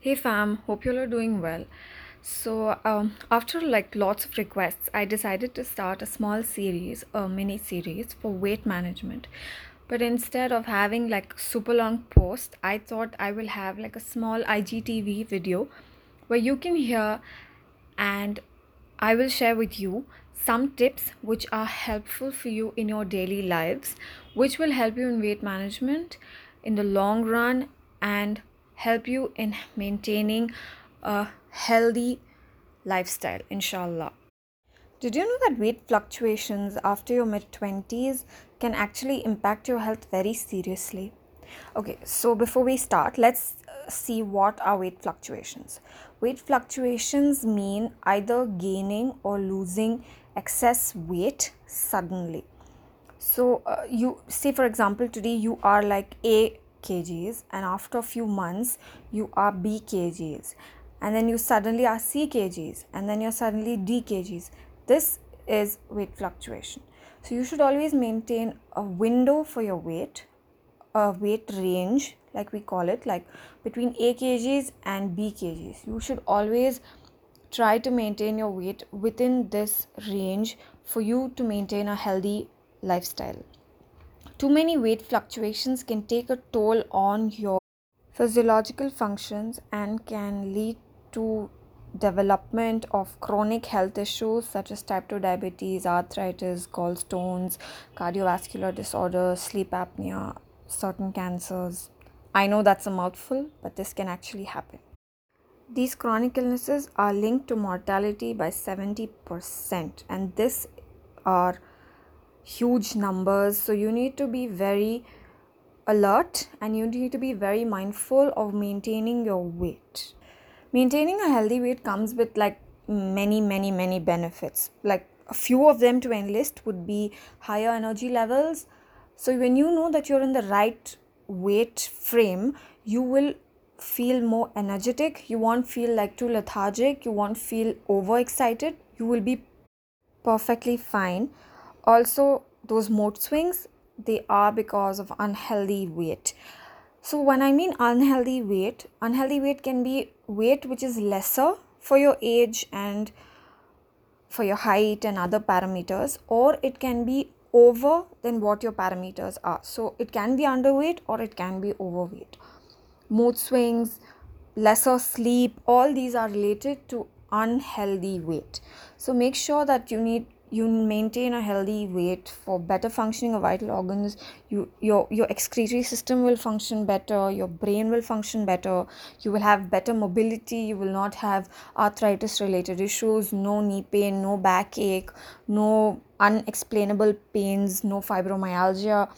Hey fam, hope you all are doing well. So, um, after like lots of requests, I decided to start a small series, a mini series for weight management. But instead of having like super long post, I thought I will have like a small IGTV video where you can hear and I will share with you some tips which are helpful for you in your daily lives, which will help you in weight management in the long run and help you in maintaining a healthy lifestyle, inshallah. Did you know that weight fluctuations after your mid 20s can actually impact your health very seriously? Okay, so before we start, let's uh, see what are weight fluctuations. Weight fluctuations mean either gaining or losing excess weight suddenly. So, uh, you say, for example, today you are like A kgs, and after a few months, you are B kgs, and then you suddenly are C kgs, and then you're suddenly D kgs. This is weight fluctuation. So, you should always maintain a window for your weight, a weight range, like we call it, like between A kgs and B kgs. You should always try to maintain your weight within this range for you to maintain a healthy lifestyle. Too many weight fluctuations can take a toll on your physiological functions and can lead to development of chronic health issues such as type 2 diabetes, arthritis, gallstones, cardiovascular disorders, sleep apnea, certain cancers. I know that's a mouthful, but this can actually happen. These chronic illnesses are linked to mortality by 70%, and this are huge numbers. So, you need to be very alert and you need to be very mindful of maintaining your weight. Maintaining a healthy weight comes with like many, many, many benefits. Like a few of them to enlist would be higher energy levels. So, when you know that you're in the right weight frame, you will feel more energetic you won't feel like too lethargic you won't feel overexcited you will be perfectly fine also those mood swings they are because of unhealthy weight. So when i mean unhealthy weight unhealthy weight can be weight which is lesser for your age and for your height and other parameters or it can be over than what your parameters are. So it can be underweight or it can be overweight. Mood swings, lesser sleep, all these are related to unhealthy weight. So make sure that you need you maintain a healthy weight for better functioning of vital organs you your your excretory system will function better your brain will function better you will have better mobility you will not have arthritis related issues no knee pain no backache no unexplainable pains no fibromyalgia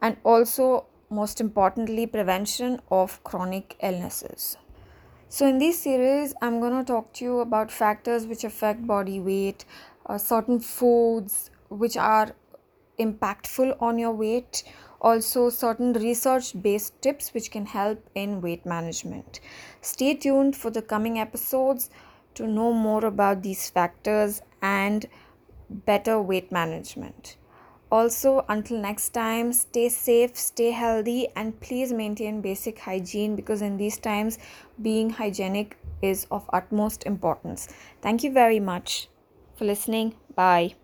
and also most importantly, prevention of chronic illnesses. So, in this series, I'm going to talk to you about factors which affect body weight, uh, certain foods which are impactful on your weight, also certain research based tips which can help in weight management. Stay tuned for the coming episodes to know more about these factors and better weight management. Also, until next time, stay safe, stay healthy, and please maintain basic hygiene because in these times, being hygienic is of utmost importance. Thank you very much for listening. Bye.